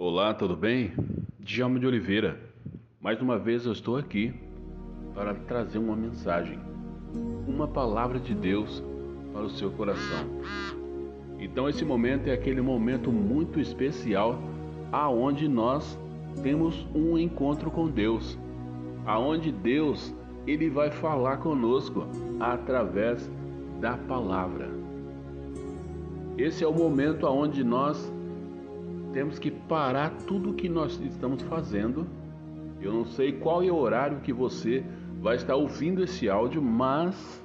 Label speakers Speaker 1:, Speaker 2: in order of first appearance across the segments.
Speaker 1: Olá, tudo bem? Djalma de Oliveira. Mais uma vez eu estou aqui para trazer uma mensagem, uma palavra de Deus para o seu coração. Então esse momento é aquele momento muito especial aonde nós temos um encontro com Deus, aonde Deus ele vai falar conosco através da palavra. Esse é o momento aonde nós temos que parar tudo o que nós estamos fazendo. Eu não sei qual é o horário que você vai estar ouvindo esse áudio, mas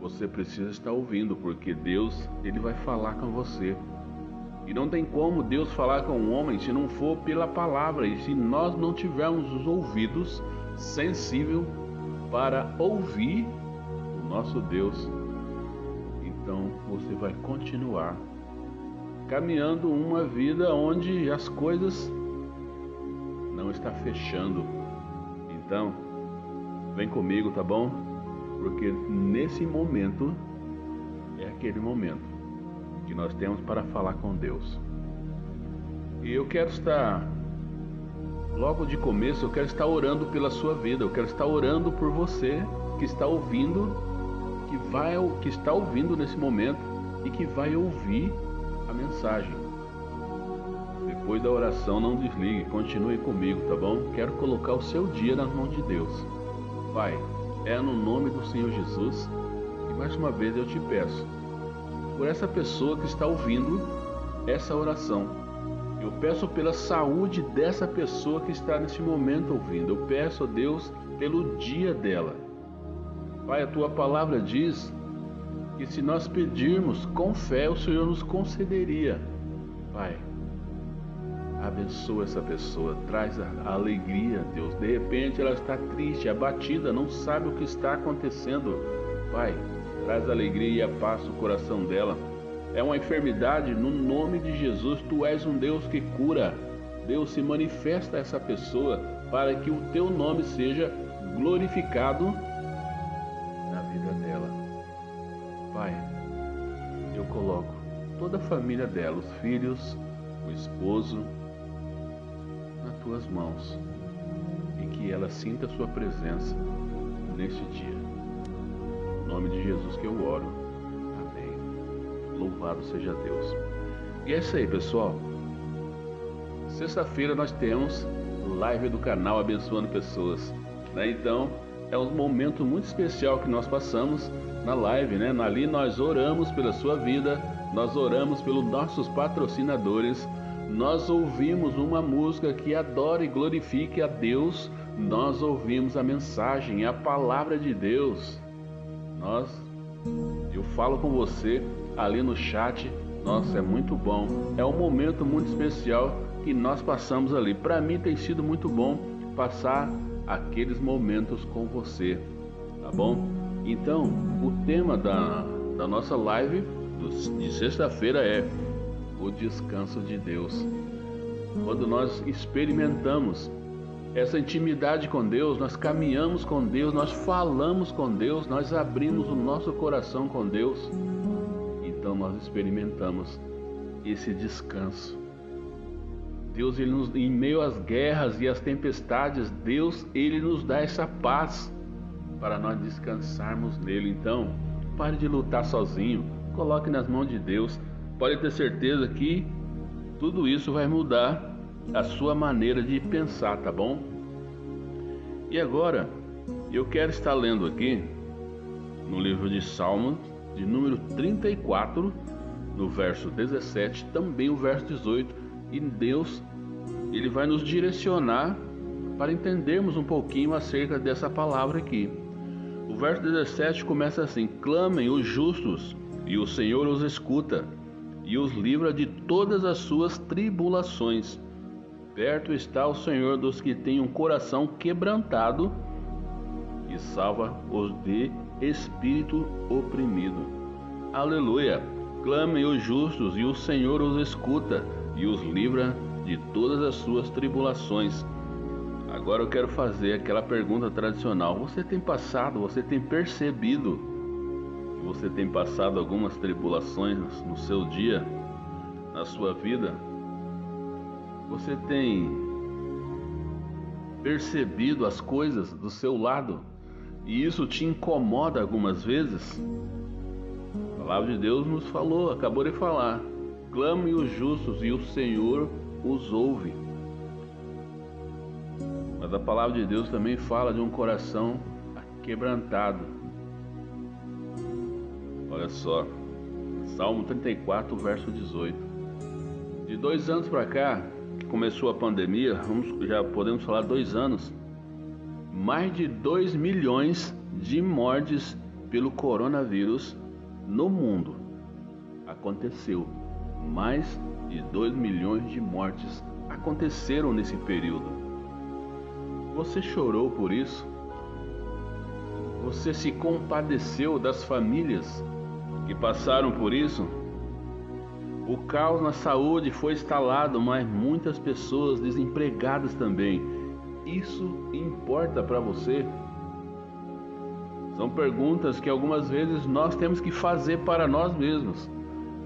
Speaker 1: você precisa estar ouvindo, porque Deus ele vai falar com você. E não tem como Deus falar com o homem se não for pela palavra e se nós não tivermos os ouvidos sensíveis para ouvir o nosso Deus. Então você vai continuar caminhando uma vida onde as coisas não está fechando. Então, vem comigo, tá bom? Porque nesse momento é aquele momento que nós temos para falar com Deus. E eu quero estar logo de começo, eu quero estar orando pela sua vida, eu quero estar orando por você que está ouvindo, que vai que está ouvindo nesse momento e que vai ouvir mensagem. Depois da oração, não desligue, continue comigo, tá bom? Quero colocar o seu dia nas mãos de Deus. Pai, é no nome do Senhor Jesus que mais uma vez eu te peço, por essa pessoa que está ouvindo essa oração. Eu peço pela saúde dessa pessoa que está nesse momento ouvindo. Eu peço a Deus pelo dia dela. Pai, a tua palavra diz que se nós pedirmos com fé, o Senhor nos concederia. Pai, abençoa essa pessoa, traz a alegria, Deus. De repente ela está triste, abatida, não sabe o que está acontecendo. Pai, traz alegria e a paz no coração dela. É uma enfermidade, no nome de Jesus, tu és um Deus que cura. Deus se manifesta a essa pessoa para que o teu nome seja glorificado Pai, eu coloco toda a família dela, os filhos, o esposo, nas tuas mãos e que ela sinta a sua presença neste dia. Em nome de Jesus que eu oro. Amém. Louvado seja Deus. E é isso aí, pessoal. Sexta-feira nós temos live do canal Abençoando Pessoas. Né? Então, é um momento muito especial que nós passamos na live, né? Ali nós oramos pela sua vida, nós oramos pelos nossos patrocinadores, nós ouvimos uma música que adora e glorifique a Deus, nós ouvimos a mensagem, a palavra de Deus. Nós, eu falo com você ali no chat, nossa, é muito bom. É um momento muito especial que nós passamos ali. Para mim tem sido muito bom passar aqueles momentos com você, tá bom? Então, o tema da, da nossa live de sexta-feira é o descanso de Deus. Quando nós experimentamos essa intimidade com Deus, nós caminhamos com Deus, nós falamos com Deus, nós abrimos o nosso coração com Deus, então nós experimentamos esse descanso. Deus, ele nos, em meio às guerras e às tempestades, Deus, ele nos dá essa paz para nós descansarmos nele. Então, pare de lutar sozinho, coloque nas mãos de Deus. Pode ter certeza que tudo isso vai mudar a sua maneira de pensar, tá bom? E agora, eu quero estar lendo aqui no livro de Salmos, de número 34, no verso 17, também o verso 18 e Deus ele vai nos direcionar para entendermos um pouquinho acerca dessa palavra aqui. O verso 17 começa assim: Clamem os justos, e o Senhor os escuta, e os livra de todas as suas tribulações. Perto está o Senhor dos que têm um coração quebrantado e salva os de espírito oprimido. Aleluia! Clamem os justos, e o Senhor os escuta e os livra de todas as suas tribulações. Agora eu quero fazer aquela pergunta tradicional: você tem passado, você tem percebido que você tem passado algumas tribulações no seu dia, na sua vida? Você tem percebido as coisas do seu lado e isso te incomoda algumas vezes? A palavra de Deus nos falou, acabou de falar. Clame os justos e o Senhor os ouve. Mas a palavra de Deus também fala de um coração quebrantado. Olha só, Salmo 34, verso 18. De dois anos para cá, que começou a pandemia, vamos, já podemos falar dois anos, mais de 2 milhões de mortes pelo coronavírus no mundo. Aconteceu. Mais de 2 milhões de mortes aconteceram nesse período. Você chorou por isso? Você se compadeceu das famílias que passaram por isso? O caos na saúde foi instalado, mas muitas pessoas desempregadas também. Isso importa para você? São perguntas que algumas vezes nós temos que fazer para nós mesmos.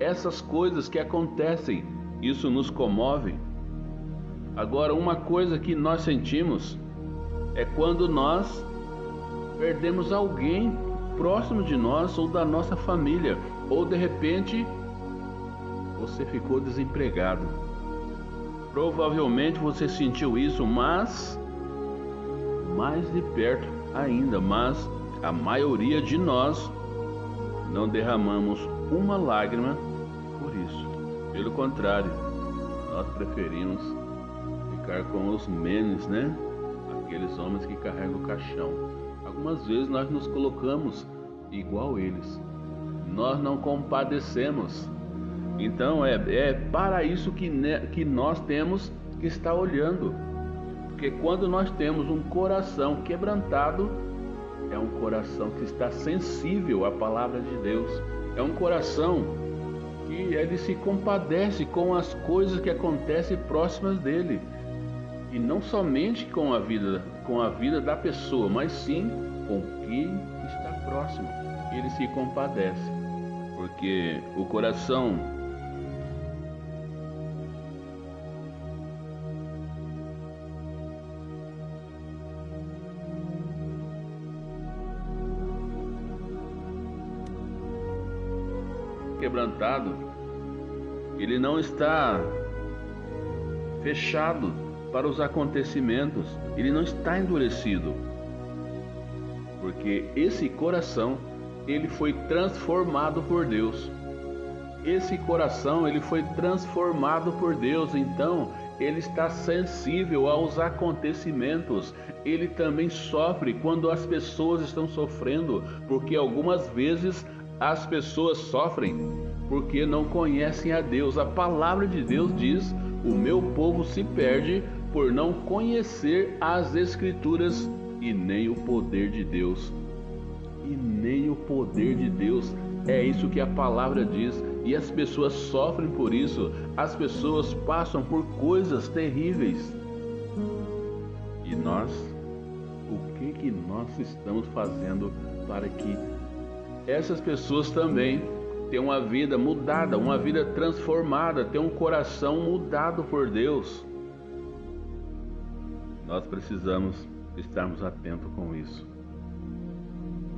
Speaker 1: Essas coisas que acontecem, isso nos comove. Agora, uma coisa que nós sentimos é quando nós perdemos alguém próximo de nós ou da nossa família, ou de repente você ficou desempregado. Provavelmente você sentiu isso, mas mais de perto ainda, mas a maioria de nós não derramamos uma lágrima por isso. Pelo contrário, nós preferimos ficar com os menos, né? Aqueles homens que carregam o caixão. Algumas vezes nós nos colocamos igual eles. Nós não compadecemos. Então é, é para isso que, que nós temos que estar olhando. Porque quando nós temos um coração quebrantado, é um coração que está sensível à palavra de Deus. É um coração que ele se compadece com as coisas que acontecem próximas dele. E não somente com a vida, com a vida da pessoa, mas sim com quem está próximo. Ele se compadece. Porque o coração quebrantado, ele não está fechado para os acontecimentos, ele não está endurecido. Porque esse coração, ele foi transformado por Deus. Esse coração, ele foi transformado por Deus, então ele está sensível aos acontecimentos. Ele também sofre quando as pessoas estão sofrendo, porque algumas vezes as pessoas sofrem porque não conhecem a Deus. A palavra de Deus diz: O meu povo se perde por não conhecer as Escrituras e nem o poder de Deus. E nem o poder de Deus. É isso que a palavra diz. E as pessoas sofrem por isso. As pessoas passam por coisas terríveis. E nós, o que que nós estamos fazendo para que essas pessoas também tenham uma vida mudada, uma vida transformada, tenham um coração mudado por Deus. Nós precisamos estarmos atentos com isso.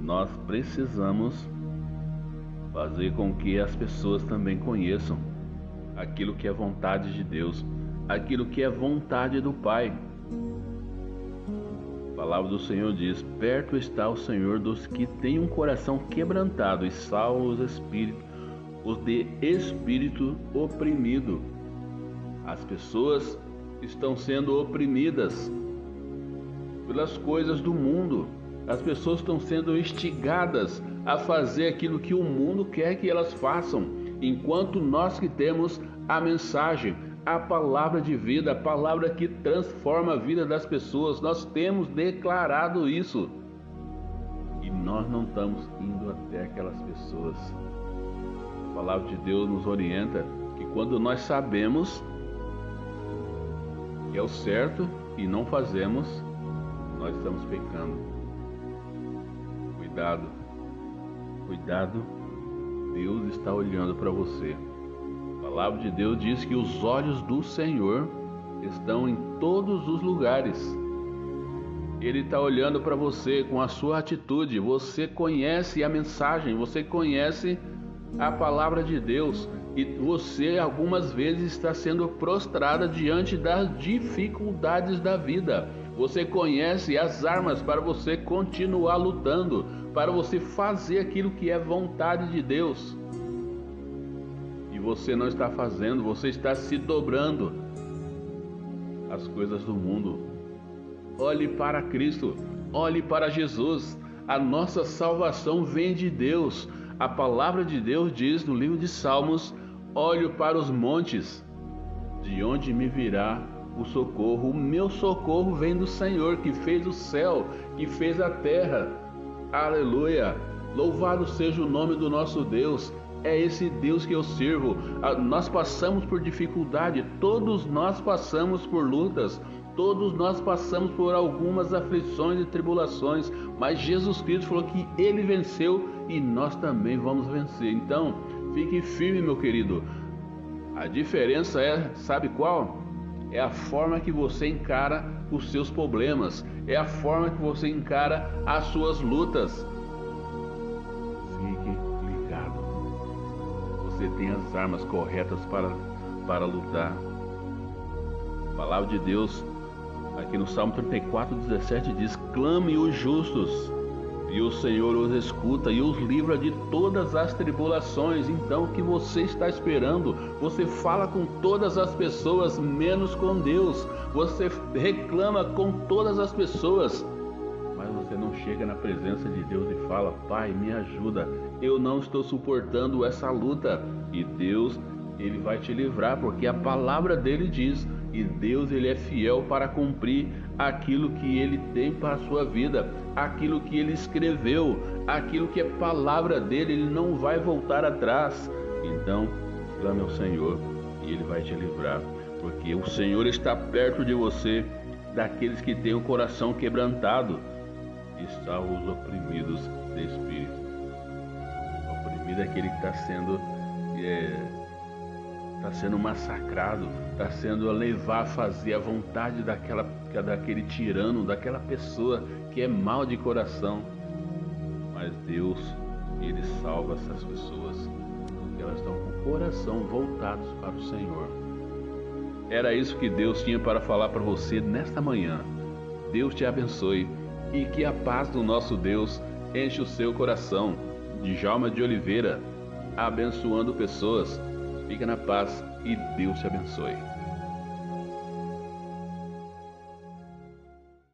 Speaker 1: Nós precisamos fazer com que as pessoas também conheçam aquilo que é vontade de Deus, aquilo que é vontade do Pai. Palavra do Senhor diz: Perto está o Senhor dos que têm um coração quebrantado e salva os espíritos, os de espírito oprimido. As pessoas estão sendo oprimidas pelas coisas do mundo. As pessoas estão sendo instigadas a fazer aquilo que o mundo quer que elas façam, enquanto nós que temos a mensagem, a palavra de vida, a palavra que transforma a vida das pessoas. Nós temos declarado isso. E nós não estamos indo até aquelas pessoas. A palavra de Deus nos orienta que quando nós sabemos que é o certo e não fazemos, nós estamos pecando. Cuidado, cuidado, Deus está olhando para você palavra de Deus diz que os olhos do Senhor estão em todos os lugares. Ele está olhando para você com a sua atitude. Você conhece a mensagem, você conhece a palavra de Deus e você algumas vezes está sendo prostrada diante das dificuldades da vida. Você conhece as armas para você continuar lutando, para você fazer aquilo que é vontade de Deus. Você não está fazendo, você está se dobrando às coisas do mundo. Olhe para Cristo, olhe para Jesus. A nossa salvação vem de Deus. A palavra de Deus diz no livro de Salmos: Olho para os montes, de onde me virá o socorro. O meu socorro vem do Senhor que fez o céu, que fez a terra. Aleluia! Louvado seja o nome do nosso Deus. É esse Deus que eu sirvo. Ah, nós passamos por dificuldade, todos nós passamos por lutas, todos nós passamos por algumas aflições e tribulações, mas Jesus Cristo falou que ele venceu e nós também vamos vencer. Então, fique firme, meu querido. A diferença é, sabe qual? É a forma que você encara os seus problemas, é a forma que você encara as suas lutas. Você tem as armas corretas para, para lutar. A palavra de Deus, aqui no Salmo 34, 17, diz: Clame os justos, e o Senhor os escuta e os livra de todas as tribulações. Então, o que você está esperando? Você fala com todas as pessoas, menos com Deus. Você reclama com todas as pessoas, chega na presença de Deus e fala: Pai, me ajuda eu não estou suportando essa luta. E Deus, ele vai te livrar, porque a palavra dele diz, e Deus ele é fiel para cumprir aquilo que ele tem para a sua vida, aquilo que ele escreveu, aquilo que é palavra dele, ele não vai voltar atrás. Então, clame ao Senhor e ele vai te livrar, porque o Senhor está perto de você, daqueles que têm o coração quebrantado e os oprimidos de espírito vida aquele que está sendo é, tá sendo massacrado, está sendo a levar a fazer a vontade daquela, daquele tirano, daquela pessoa que é mal de coração. Mas Deus, Ele salva essas pessoas, porque elas estão com o coração voltados para o Senhor. Era isso que Deus tinha para falar para você nesta manhã. Deus te abençoe e que a paz do nosso Deus enche o seu coração. Djalma de Oliveira, abençoando pessoas. Fica na paz e Deus te abençoe.